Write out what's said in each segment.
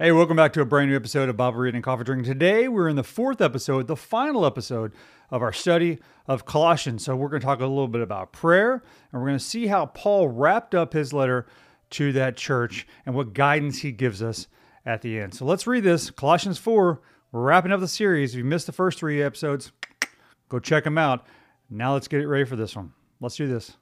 Hey, welcome back to a brand new episode of Bible Reading and Coffee Drinking. Today, we're in the fourth episode, the final episode of our study of Colossians. So, we're going to talk a little bit about prayer, and we're going to see how Paul wrapped up his letter to that church and what guidance he gives us at the end. So, let's read this Colossians 4. We're wrapping up the series. If you missed the first three episodes, go check them out. Now, let's get it ready for this one. Let's do this.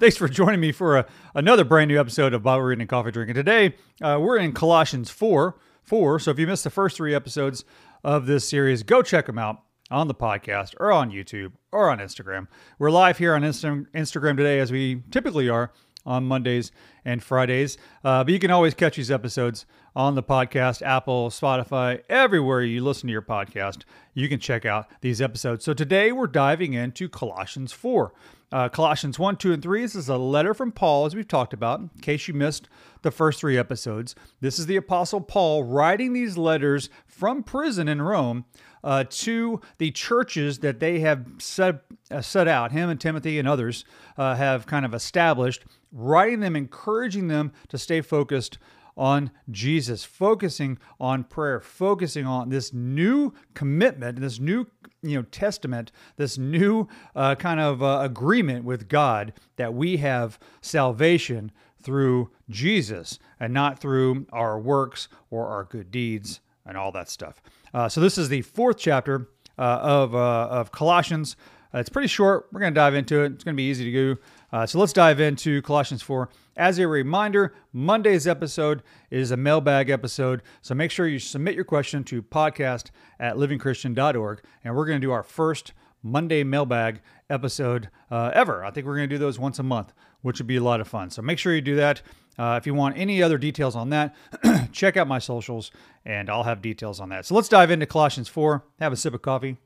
Thanks for joining me for a, another brand new episode of Bible Reading and Coffee Drinking. Today, uh, we're in Colossians 4, 4. So if you missed the first three episodes of this series, go check them out on the podcast or on YouTube or on Instagram. We're live here on Insta- Instagram today, as we typically are on Mondays and Fridays. Uh, but you can always catch these episodes on the podcast, Apple, Spotify, everywhere you listen to your podcast. You can check out these episodes. So today we're diving into Colossians 4. Uh, Colossians 1, 2, and 3. This is a letter from Paul, as we've talked about, in case you missed the first three episodes. This is the Apostle Paul writing these letters from prison in Rome uh, to the churches that they have set, uh, set out, him and Timothy and others uh, have kind of established, writing them, encouraging them to stay focused on Jesus, focusing on prayer, focusing on this new commitment, this new you know testament, this new uh, kind of uh, agreement with God that we have salvation through Jesus and not through our works or our good deeds and all that stuff. Uh, so this is the fourth chapter uh, of uh, of Colossians. Uh, it's pretty short. We're going to dive into it. It's going to be easy to do. Uh, so let's dive into Colossians 4. As a reminder, Monday's episode is a mailbag episode. So make sure you submit your question to podcast at livingchristian.org. And we're going to do our first Monday mailbag episode uh, ever. I think we're going to do those once a month, which would be a lot of fun. So make sure you do that. Uh, if you want any other details on that, check out my socials and I'll have details on that. So let's dive into Colossians 4. Have a sip of coffee.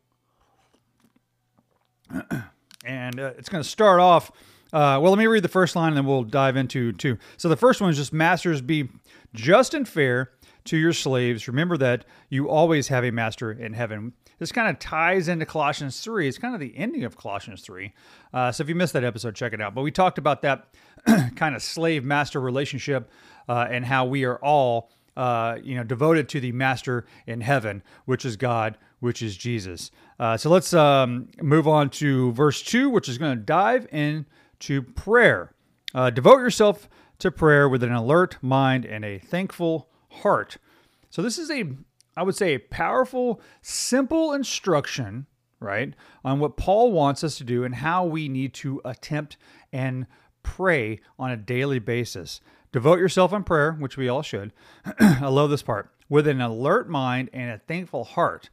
and uh, it's going to start off uh, well, let me read the first line and then we'll dive into two. So the first one is just Masters, be just and fair to your slaves. Remember that you always have a master in heaven. This kind of ties into Colossians 3. It's kind of the ending of Colossians 3. Uh, so if you missed that episode, check it out. But we talked about that kind of slave master relationship uh, and how we are all. Uh, you know, devoted to the master in heaven, which is God, which is Jesus. Uh, so let's um, move on to verse 2, which is going to dive in to prayer. Uh, devote yourself to prayer with an alert mind and a thankful heart. So, this is a, I would say, a powerful, simple instruction, right, on what Paul wants us to do and how we need to attempt and pray on a daily basis. Devote yourself in prayer, which we all should. I love this part. With an alert mind and a thankful heart.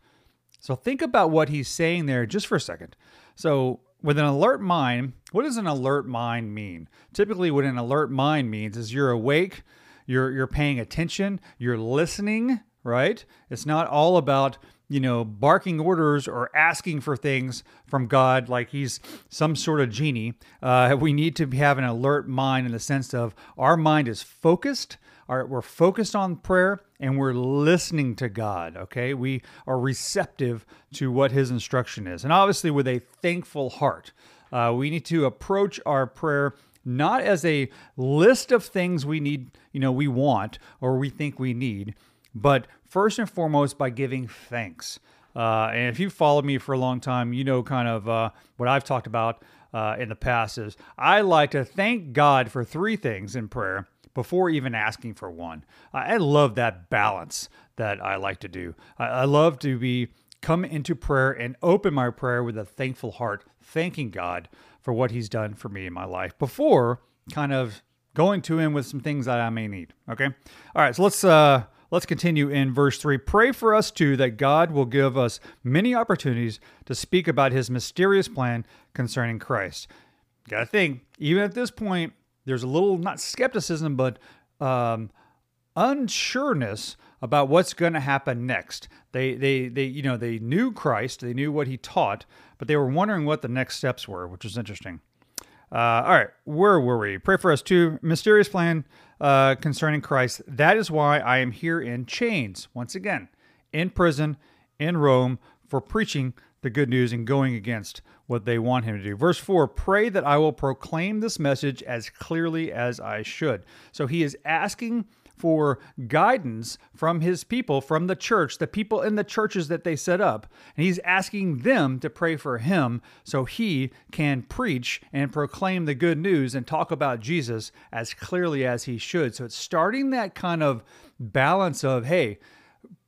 So, think about what he's saying there just for a second. So, with an alert mind, what does an alert mind mean? Typically, what an alert mind means is you're awake, you're you're paying attention, you're listening, right? It's not all about you know barking orders or asking for things from God like He's some sort of genie. Uh, we need to have an alert mind in the sense of our mind is focused are we're focused on prayer and we're listening to God, okay? We are receptive to what his instruction is. And obviously with a thankful heart. Uh, we need to approach our prayer not as a list of things we need, you know, we want or we think we need, but first and foremost by giving thanks. Uh, and if you've followed me for a long time, you know kind of uh, what I've talked about uh, in the past is I like to thank God for three things in prayer before even asking for one. I love that balance that I like to do. I love to be come into prayer and open my prayer with a thankful heart, thanking God for what He's done for me in my life before kind of going to Him with some things that I may need. Okay. All right. So let's uh, let's continue in verse three. Pray for us too that God will give us many opportunities to speak about His mysterious plan concerning Christ. Got to think, even at this point, there's a little not skepticism, but um, unsureness about what's going to happen next. They, they, they, you know, they knew Christ, they knew what he taught, but they were wondering what the next steps were, which is interesting. Uh, all right, where were we? Pray for us too. Mysterious plan uh, concerning Christ. That is why I am here in chains once again, in prison in Rome for preaching the good news and going against what they want him to do. Verse 4 Pray that I will proclaim this message as clearly as I should. So he is asking for guidance from his people, from the church, the people in the churches that they set up. And he's asking them to pray for him so he can preach and proclaim the good news and talk about Jesus as clearly as he should. So it's starting that kind of balance of, hey,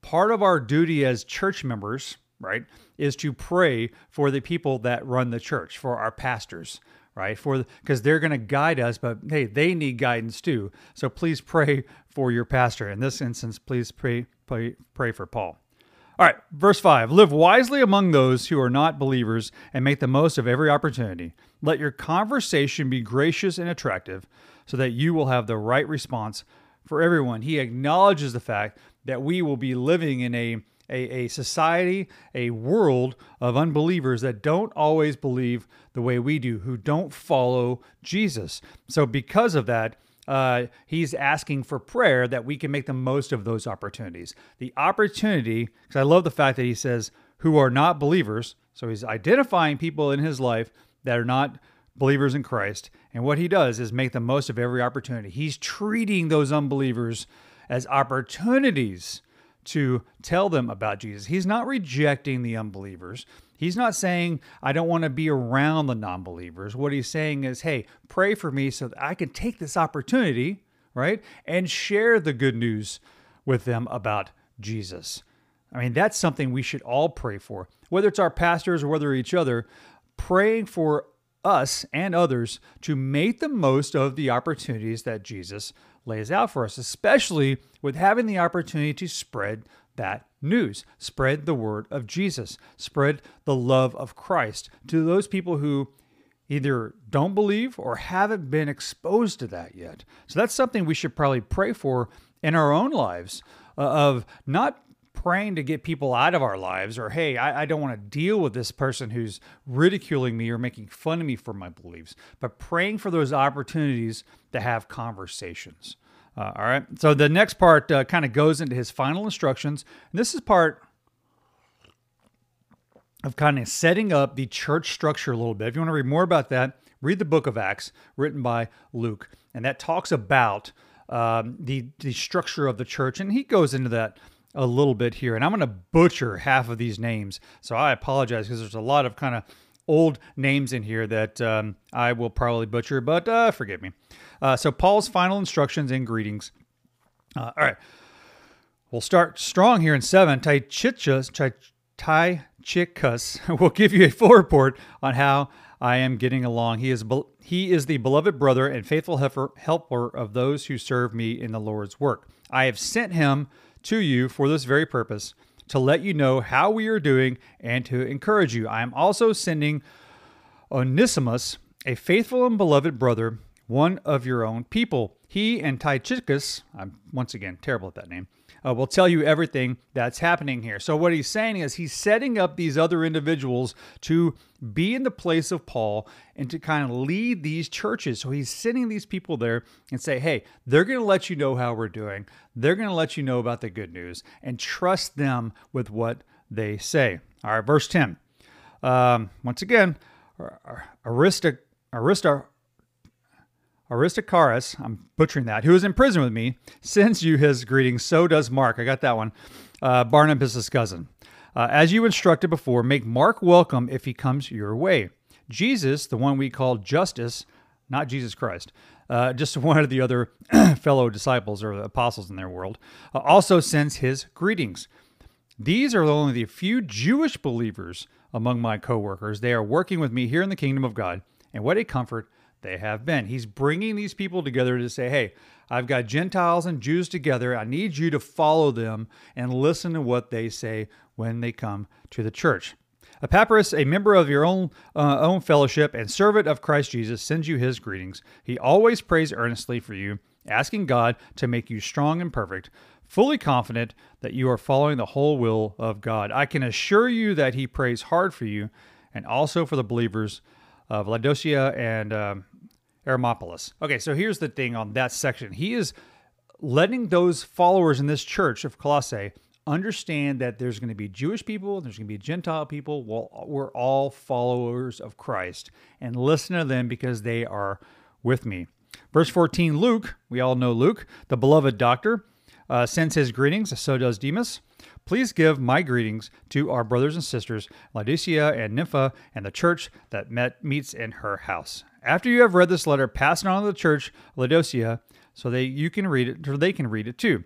part of our duty as church members, right, is to pray for the people that run the church, for our pastors, right? For because they're going to guide us, but hey, they need guidance too. So please pray for your pastor. In this instance, please pray pray, pray for Paul. All right, verse 5 Live wisely among those who are not believers and make the most of every opportunity. Let your conversation be gracious and attractive so that you will have the right response for everyone. He acknowledges the fact that we will be living in a a, a society, a world of unbelievers that don't always believe the way we do, who don't follow Jesus. So, because of that, uh, he's asking for prayer that we can make the most of those opportunities. The opportunity, because I love the fact that he says, who are not believers. So he's identifying people in his life that are not believers in Christ. And what he does is make the most of every opportunity. He's treating those unbelievers as opportunities to tell them about Jesus. He's not rejecting the unbelievers. He's not saying, I don't want to be around the non believers. What he's saying is, hey, pray for me so that I can take this opportunity, right, and share the good news with them about Jesus. I mean, that's something we should all pray for, whether it's our pastors or whether each other, praying for us and others to make the most of the opportunities that Jesus lays out for us, especially with having the opportunity to spread that news, spread the word of Jesus, spread the love of Christ to those people who either don't believe or haven't been exposed to that yet. So that's something we should probably pray for in our own lives uh, of not praying to get people out of our lives or hey I, I don't want to deal with this person who's ridiculing me or making fun of me for my beliefs but praying for those opportunities to have conversations uh, all right. So the next part uh, kind of goes into his final instructions. And this is part of kind of setting up the church structure a little bit. If you want to read more about that read the book of acts written by luke. And that talks about um, the the structure of the church. And he goes into that a little bit here, and I'm going to butcher half of these names. So I apologize because there's a lot of kind of old names in here that um, I will probably butcher, but uh, forgive me. Uh, so Paul's final instructions and greetings. Uh, all right. We'll start strong here in seven. Tychicus, Tychicus will give you a full report on how I am getting along. He is he is the beloved brother and faithful helper of those who serve me in the Lord's work. I have sent him to you for this very purpose, to let you know how we are doing and to encourage you. I am also sending Onesimus, a faithful and beloved brother, one of your own people. He and Tychicus, I'm once again terrible at that name, uh, will tell you everything that's happening here. So, what he's saying is he's setting up these other individuals to be in the place of Paul and to kind of lead these churches. So, he's sending these people there and say, hey, they're going to let you know how we're doing, they're going to let you know about the good news, and trust them with what they say. All right, verse 10. Um, once again, Arista, Arista, Aristarchus, I'm butchering that, who is in prison with me, sends you his greetings. So does Mark. I got that one. Uh, Barnabas' cousin. Uh, as you instructed before, make Mark welcome if he comes your way. Jesus, the one we call Justus, not Jesus Christ, uh, just one of the other fellow disciples or apostles in their world, uh, also sends his greetings. These are only the few Jewish believers among my coworkers. They are working with me here in the kingdom of God, and what a comfort they have been. He's bringing these people together to say, hey, I've got Gentiles and Jews together. I need you to follow them and listen to what they say when they come to the church. Epaphras, a member of your own uh, own fellowship and servant of Christ Jesus, sends you his greetings. He always prays earnestly for you, asking God to make you strong and perfect, fully confident that you are following the whole will of God. I can assure you that he prays hard for you and also for the believers of Laodicea and um, Hierapolis. Okay, so here's the thing on that section. He is letting those followers in this church of Colossae understand that there's going to be Jewish people, there's going to be Gentile people. Well, we're all followers of Christ and listen to them because they are with me. Verse 14 Luke, we all know Luke, the beloved doctor, uh, sends his greetings, so does Demas. Please give my greetings to our brothers and sisters, Laodicea and Nympha, and the church that met meets in her house. After you have read this letter, pass it on to the church, Laodicea, so that you can read it, or they can read it too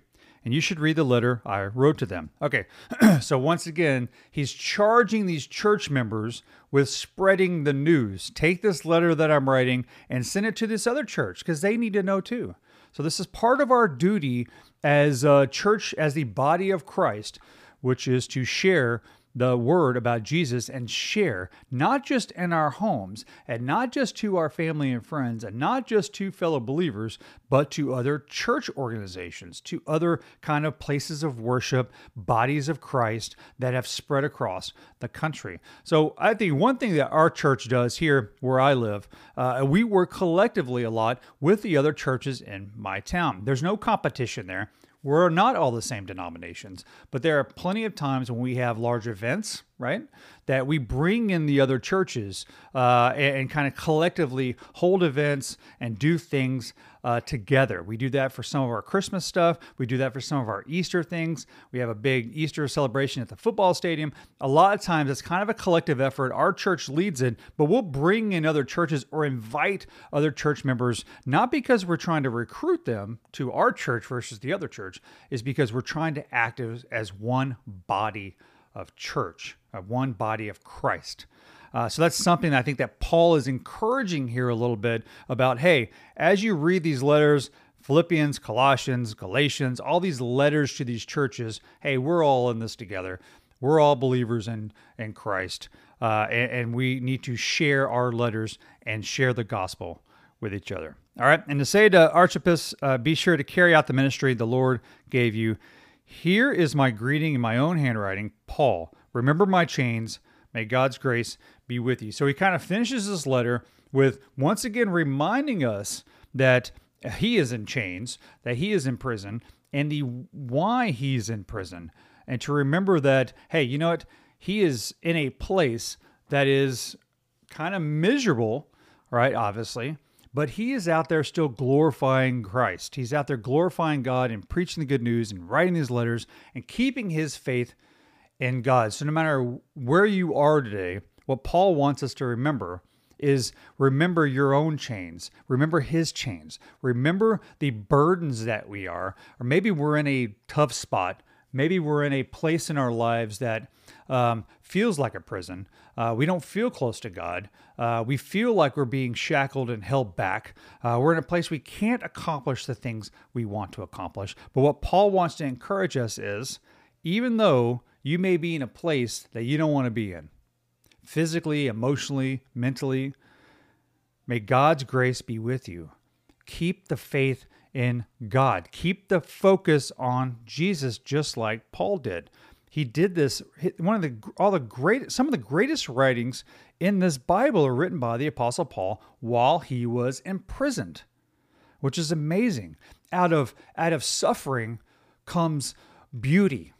and you should read the letter I wrote to them. Okay, so once again, he's charging these church members with spreading the news. Take this letter that I'm writing and send it to this other church because they need to know too. So, this is part of our duty as a church, as the body of Christ, which is to share the word about Jesus and share, not just in our homes and not just to our family and friends and not just to fellow believers, but to other church organizations, to other kind of places of worship, bodies of Christ that have spread across the country. So I think one thing that our church does here where I live, uh, we work collectively a lot with the other churches in my town. There's no competition there. We're not all the same denominations, but there are plenty of times when we have large events, right? That we bring in the other churches uh, and, and kind of collectively hold events and do things uh, together. We do that for some of our Christmas stuff. We do that for some of our Easter things. We have a big Easter celebration at the football stadium. A lot of times it's kind of a collective effort. Our church leads it, but we'll bring in other churches or invite other church members, not because we're trying to recruit them to our church versus the other church, is because we're trying to act as, as one body of church, of one body of Christ. Uh, so that's something I think that Paul is encouraging here a little bit about hey, as you read these letters, Philippians, Colossians, Galatians, all these letters to these churches, hey, we're all in this together. We're all believers in, in Christ. Uh, and, and we need to share our letters and share the gospel with each other. All right. And to say to Archippus, uh, be sure to carry out the ministry the Lord gave you. Here is my greeting in my own handwriting, Paul. Remember my chains. May God's grace be with you. So he kind of finishes this letter with once again reminding us that he is in chains, that he is in prison, and the why he's in prison. And to remember that, hey, you know what? He is in a place that is kind of miserable, right? Obviously, but he is out there still glorifying Christ. He's out there glorifying God and preaching the good news and writing these letters and keeping his faith in God. So no matter where you are today, what Paul wants us to remember is remember your own chains. Remember his chains. Remember the burdens that we are. Or maybe we're in a tough spot. Maybe we're in a place in our lives that um, feels like a prison. Uh, we don't feel close to God. Uh, we feel like we're being shackled and held back. Uh, we're in a place we can't accomplish the things we want to accomplish. But what Paul wants to encourage us is even though you may be in a place that you don't want to be in, physically, emotionally, mentally, may God's grace be with you. Keep the faith in God. Keep the focus on Jesus, just like Paul did. He did this. One of the all the great some of the greatest writings in this Bible are written by the Apostle Paul while he was imprisoned, which is amazing. Out of out of suffering comes beauty.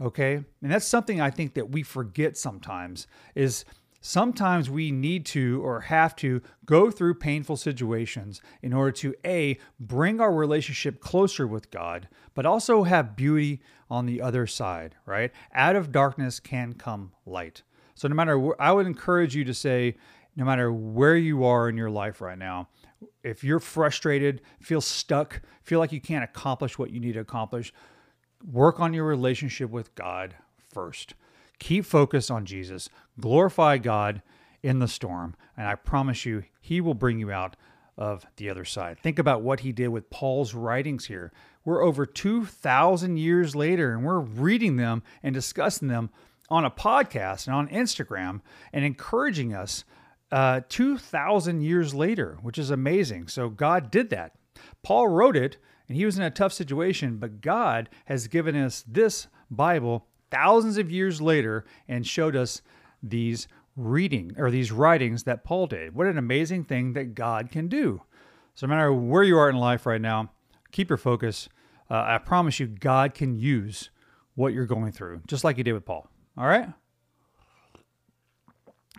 Okay, and that's something I think that we forget sometimes. Is sometimes we need to or have to go through painful situations in order to a bring our relationship closer with God, but also have beauty on the other side, right? Out of darkness can come light. So no matter I would encourage you to say no matter where you are in your life right now, if you're frustrated, feel stuck, feel like you can't accomplish what you need to accomplish, work on your relationship with God first. Keep focus on Jesus. Glorify God in the storm. And I promise you, He will bring you out of the other side. Think about what He did with Paul's writings here. We're over 2,000 years later, and we're reading them and discussing them on a podcast and on Instagram and encouraging us uh, 2,000 years later, which is amazing. So God did that. Paul wrote it, and he was in a tough situation, but God has given us this Bible thousands of years later and showed us these reading or these writings that Paul did. What an amazing thing that God can do. So, no matter where you are in life right now, keep your focus. Uh, I promise you, God can use what you're going through, just like you did with Paul. All right?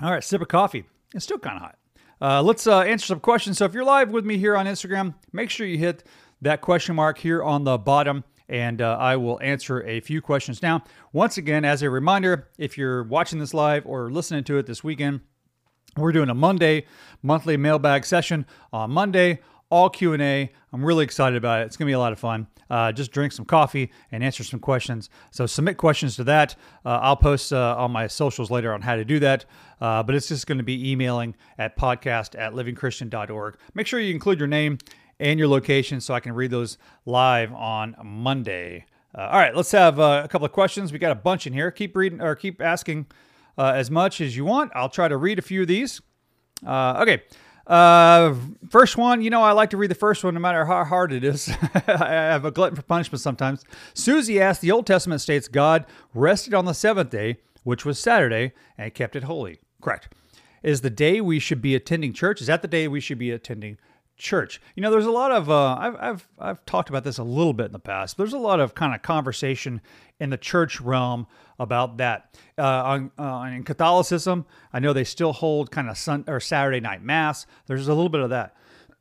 All right, sip of coffee. It's still kind of hot. Uh, let's uh, answer some questions. So if you're live with me here on Instagram, make sure you hit that question mark here on the bottom and uh, I will answer a few questions now. Once again, as a reminder, if you're watching this live or listening to it this weekend, we're doing a Monday monthly mailbag session on Monday, all Q&A. I'm really excited about it. It's going to be a lot of fun. Uh, just drink some coffee and answer some questions. So submit questions to that. Uh, I'll post uh, on my socials later on how to do that. Uh, but it's just going to be emailing at podcast at livingchristian.org. Make sure you include your name and your location so I can read those live on Monday. Uh, all right, let's have uh, a couple of questions. We got a bunch in here. Keep reading or keep asking uh, as much as you want. I'll try to read a few of these. Uh, okay. Uh, first one, you know, I like to read the first one no matter how hard it is. I have a glutton for punishment sometimes. Susie asked, The Old Testament states God rested on the seventh day, which was Saturday, and kept it holy. Correct. Is the day we should be attending church? Is that the day we should be attending church. You know, there's a lot of uh, I've I've I've talked about this a little bit in the past. There's a lot of kind of conversation in the church realm about that. Uh, on uh, in Catholicism, I know they still hold kind of sun or Saturday night mass. There's a little bit of that.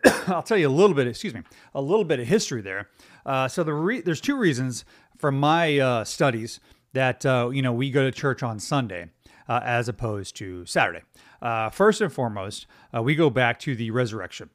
I'll tell you a little bit. Excuse me, a little bit of history there. Uh, so the re- there's two reasons from my uh, studies that uh, you know we go to church on Sunday. as opposed to Saturday. first and foremost, we go back to the resurrection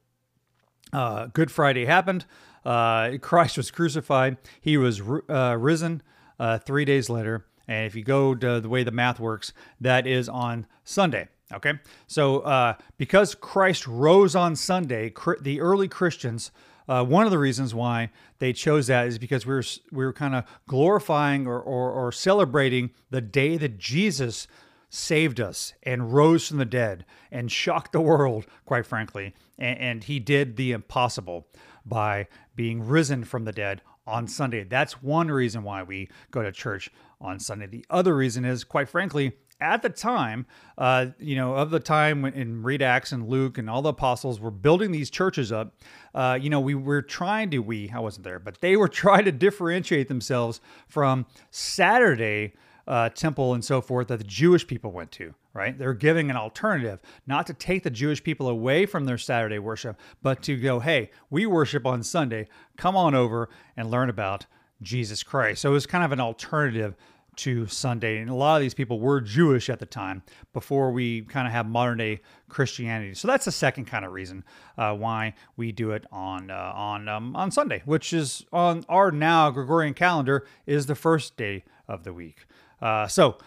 uh, Good Friday happened. Uh, Christ was crucified. He was uh, risen uh, three days later. And if you go to the way the math works, that is on Sunday. Okay. So uh, because Christ rose on Sunday, the early Christians, uh, one of the reasons why they chose that is because we were, we were kind of glorifying or, or, or celebrating the day that Jesus saved us and rose from the dead and shocked the world, quite frankly. And, and, he did the impossible by being risen from the dead on Sunday. That's one reason why we go to church on Sunday. The other reason is, quite frankly, at the time, uh, you know, of the time when in read Acts and Luke and all the apostles were building these churches up, uh, you know, we were trying to, we, I wasn't there, but they were trying to differentiate themselves from Saturday uh, temple and so forth that the Jewish people went to, right? They're giving an alternative, not to take the Jewish people away from their Saturday worship, but to go, hey, we worship on Sunday. Come on over and learn about Jesus Christ. So it was kind of an alternative to Sunday. And a lot of these people were Jewish at the time before we kind of have modern day Christianity. So that's the second kind of reason uh, why we do it on uh, on um, on Sunday, which is on our now Gregorian calendar is the first day of the week. Uh, so,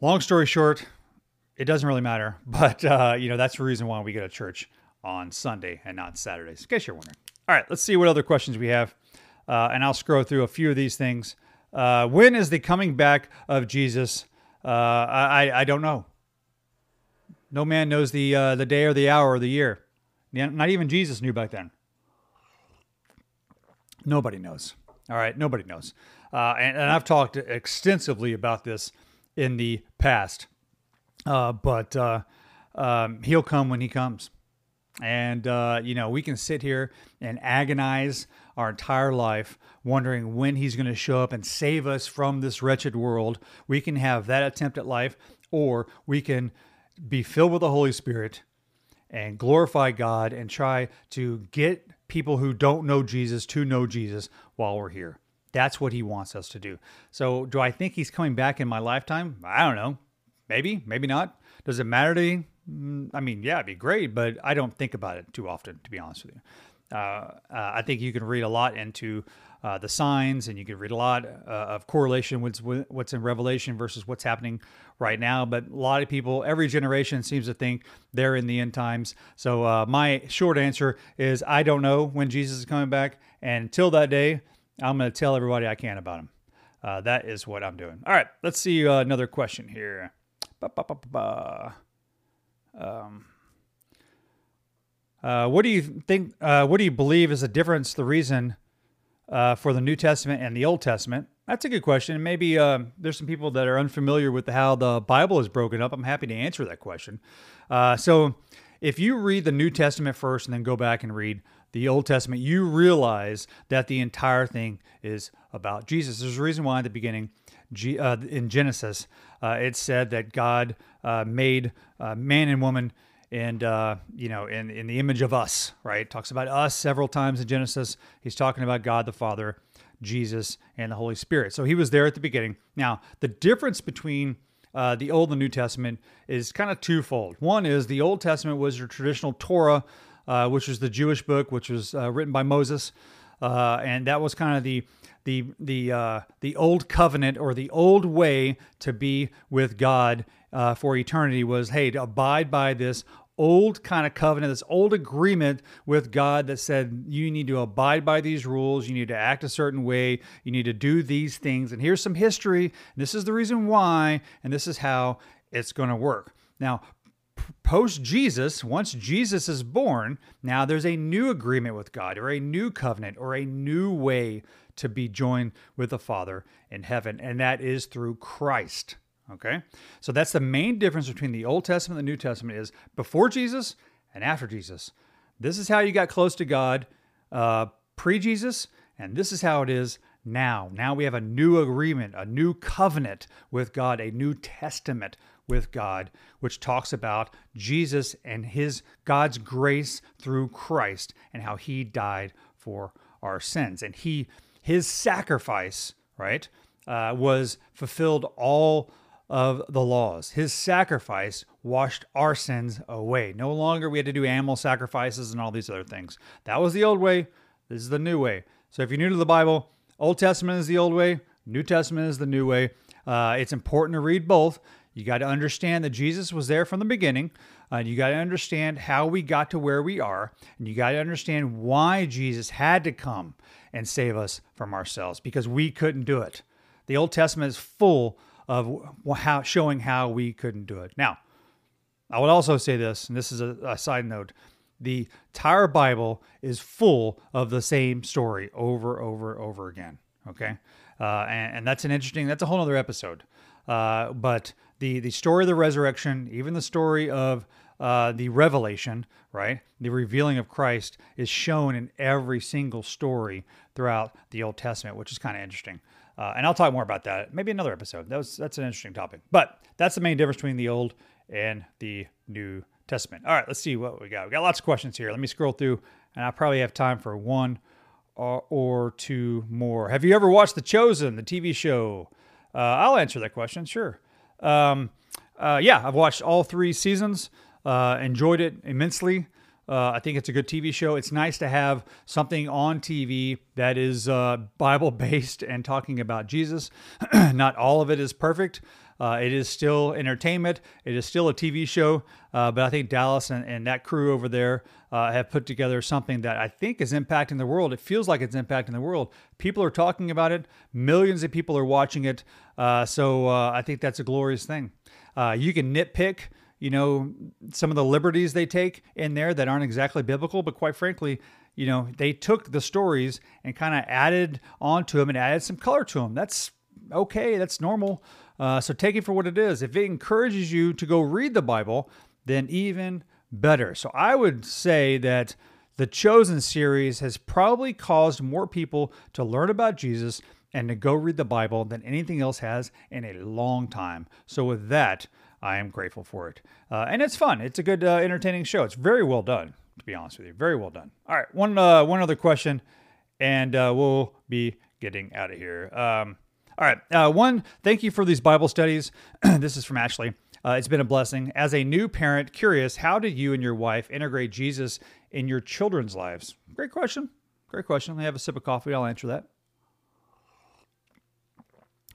long story short, it doesn't really matter, but uh, you know that's the reason why we go to church on Sunday and not Saturdays. In case you're wondering. All right, let's see what other questions we have, uh, and I'll scroll through a few of these things. Uh, when is the coming back of Jesus? Uh, I I don't know. No man knows the uh, the day or the hour or the year. Not even Jesus knew back then. Nobody knows. All right, nobody knows. Uh, and, and, I've talked extensively about this in the past. Uh, but uh, um, he'll come when he comes. And, uh, you know, we can sit here and agonize our entire life wondering when he's going to show up and save us from this wretched world. We can have that attempt at life, or we can be filled with the Holy Spirit and glorify God and try to get people who don't know Jesus to know Jesus while we're here. That's what he wants us to do. So, do I think he's coming back in my lifetime? I don't know. Maybe, maybe not. Does it matter to me? Mm, I mean, yeah, it'd be great, but I don't think about it too often, to be honest with you. Uh, uh, I think you can read a lot into uh, the signs, and you can read a lot uh, of correlation with what's in Revelation versus what's happening right now. But a lot of people, every generation seems to think they're in the end times. So uh, my short answer is I don't know when Jesus is coming back, and until that day, I'm going to tell everybody I can about him. Uh, that is what I'm doing. All right, let's see uh, another question here. Um, uh, what do you think? What do you believe is the difference, the reason uh, for the New Testament and the Old Testament? That's a good question. Maybe uh, there's some people that are unfamiliar with how the Bible is broken up. I'm happy to answer that question. so, if you read the New Testament first and then go back and read the Old Testament, you realize that the entire thing is about Jesus. There's a reason why at the beginning, uh, in Genesis, uh, it said that God uh, made uh, man and woman and uh, you know in, in the image of us right? Talks about us several times in genesis. He's talking about god the father jesus and the holy spirit. So he was there at the beginning. Now the difference between uh, the old and new testament is kind of twofold. One is the old testament was your traditional torah uh, which was the jewish book which was uh, written by moses. Uh, and that was kind of the the the uh, the old covenant or the old way to be with God uh, for eternity was hey to abide by this old kind of covenant, this old agreement with God that said you need to abide by these rules, you need to act a certain way, you need to do these things. And here's some history. this is the reason why, and this is how it's going to work. Now, post Jesus, once Jesus is born, now there's a new agreement with God, or a new covenant, or a new way to be joined with the Father in heaven, and that is through Christ. Okay? So that's the main difference between the Old Testament and the New Testament is before Jesus and after Jesus. This is how you got close to God uh, pre Jesus, and this is how it is now. Now we have a new agreement, a new covenant with God, a new testament with God, which talks about Jesus and his God's grace through Christ and how he died for our sins. And he his sacrifice, right, uh, was fulfilled all of the laws. His sacrifice washed our sins away. No longer we had to do animal sacrifices and all these other things. That was the old way. This is the new way. So if you're new to the Bible, Old Testament is the old way, New Testament is the new way. Uh, it's important to read both. You got to understand that Jesus was there from the beginning. Uh, you got to understand how we got to where we are. And you got to understand why Jesus had to come and save us from ourselves because we couldn't do it. The Old Testament is full of how showing how we couldn't do it. Now, I would also say this, and this is a, a side note: the entire Bible is full of the same story over, over, over again. Okay, uh, and, and, that's an interesting. That's a whole other episode. Uh, but the the story of the resurrection, even the story of uh, the revelation, right? The revealing of Christ is shown in every single story throughout the Old Testament, which is kind of interesting. Uh, and I'll talk more about that maybe another episode. That was that's an interesting topic. But that's the main difference between the Old and the New Testament. All right, let's see what we got. We got lots of questions here. Let me scroll through, and I probably have time for one or, or two more. Have you ever watched The Chosen, the TV show? Uh, I'll answer that question. Sure. Um, uh, yeah, I've watched all three seasons. Uh, enjoyed it immensely. Uh, I think it's a good TV show. It's nice to have something on TV that is uh, Bible based and talking about Jesus. Not all of it is perfect. Uh, it is still entertainment. It is still a TV show. Uh, but I think Dallas and, and that crew over there uh, have put together something that I think is impacting the world. It feels like it's impacting the world. People are talking about it, millions of people are watching it. Uh, so I think that's a glorious thing. you can nitpick you know, some of the liberties they take in there that aren't exactly biblical, but quite frankly, you know, they took the stories and kind of added onto them and added some color to them. That's okay. That's normal. Uh, so take it for what it is. If it encourages you to go read the Bible, then even better. So I would say that the Chosen series has probably caused more people to learn about Jesus and to go read the Bible than anything else has in a long time. So with that, I am grateful for it. Uh, and it's fun. It's a good, uh, entertaining show. It's very well done, to be honest with you. Very well done. All right, one uh, one other question, and uh, we'll be getting out of here. Um, all right, uh, one. Thank you for these Bible studies. this is from Ashley. Uh, it's been a blessing. As a new parent, curious, how did you and your wife integrate Jesus in your children's lives? Great question. Great question. I have a sip of coffee. I'll answer that.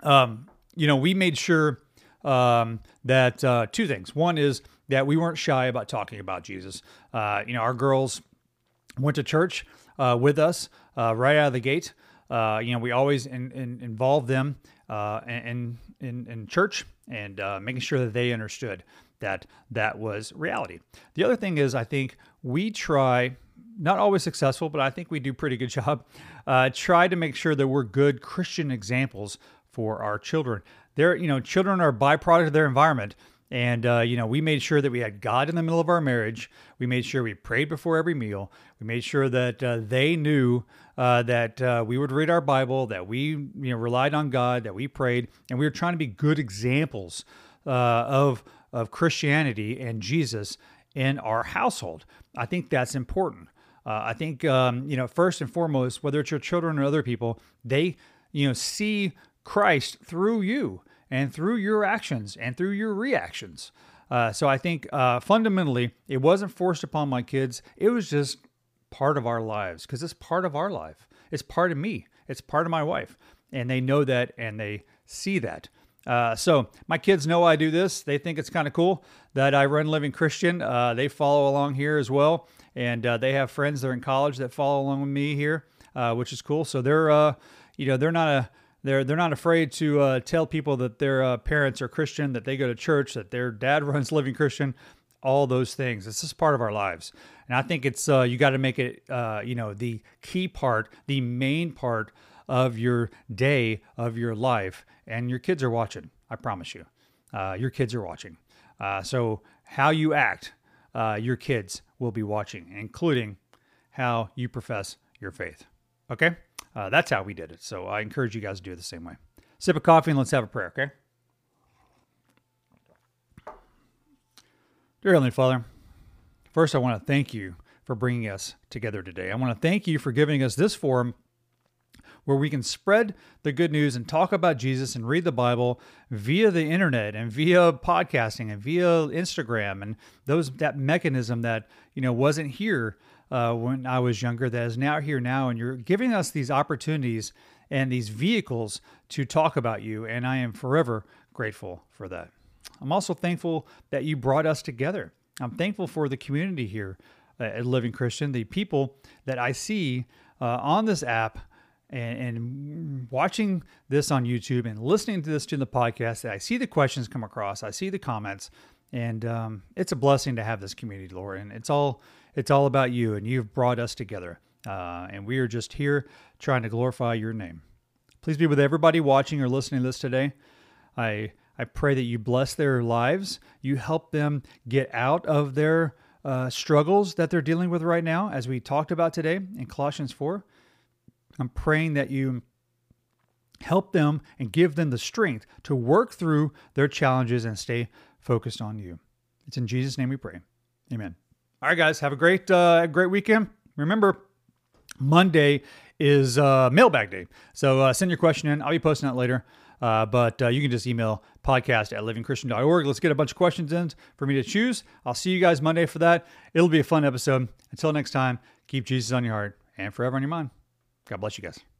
Um, you know, we made sure um, that uh, two things. One is that we weren't shy about talking about Jesus. Uh, you know, our girls went to church uh, with us uh, right out of the gate. Uh, you know, we always in, in, involved them uh, in, in, in church and making sure that they understood that that was reality. The other thing is, I think we try not always successful, but I think we do pretty good job. Uh, try to make sure that we're good Christian examples for our children. They're, you know, children are a byproduct of their environment. And, uh, you know, we made sure that we had God in the middle of our marriage. We made sure we prayed before every meal. We made sure that uh, they knew uh, that uh, we would read our Bible, that we, you know, relied on God, that we prayed. And we were trying to be good examples uh, of, of Christianity and Jesus in our household. I think that's important. Uh, I think, um, you know, first and foremost, whether it's your children or other people, they, you know, see Christ through you and through your actions and through your reactions. Uh, so I think uh, fundamentally, it wasn't forced upon my kids. It was just part of our lives because it's part of our life. It's part of me. It's part of my wife. And they know that and they see that. Uh, so my kids know I do this. They think it's kind of cool that I run Living Christian. Uh, they follow along here as well, and uh, they have friends that are in college that follow along with me here, uh, which is cool. So they're, you know, they're not a they're they're not afraid to uh, tell people that their uh, parents are Christian, that they go to church, that their dad runs Living Christian, all those things. It's just part of our lives, and I think it's uh, you got to make it uh, you know the key part, the main part of your day of your life, and your kids are watching. I promise you, uh, your kids are watching. Uh, so how you act, your kids will be watching, including how you profess your faith. Okay. Uh, that's how we did it. So I encourage you guys to do it the same way. Sip a coffee and let's have a prayer, okay? Dear Heavenly Father, first I want to thank you for bringing us together today. I want to thank you for giving us this forum where we can spread the good news and talk about Jesus and read the Bible via the internet and via podcasting and via Instagram and those that mechanism that you know wasn't here uh, when I was younger that is now here now, and you're giving us these opportunities and these vehicles to talk about you, and I am forever grateful for that. I'm also thankful that you brought us together. I'm thankful for the community here at Living Christian, the people that I see uh, on this app and, and, watching this on YouTube and listening to this to the podcast. I see the questions come across, I see the comments, and um, it's a blessing to have this community, Lord. And it's all it's all about you, and you've brought us together. Uh, and we are just here trying to glorify your name. Please be with everybody watching or listening to this today. I I pray that you bless their lives. You help them get out of their uh, struggles that they're dealing with right now, as we talked about today in Colossians 4. I'm praying that you help them and give them the strength to work through their challenges and stay focused on you. It's in Jesus' name we pray. Amen. All right, guys, have a great, uh, great weekend. Remember, Monday is uh, mailbag day. So uh, send your question in. I'll be posting that later. Uh, but uh, you can just email podcast at livingchristian.org. Let's get a bunch of questions in for me to choose. I'll see you guys Monday for that. It'll be a fun episode. Until next time, keep Jesus on your heart and forever on your mind. God bless you guys.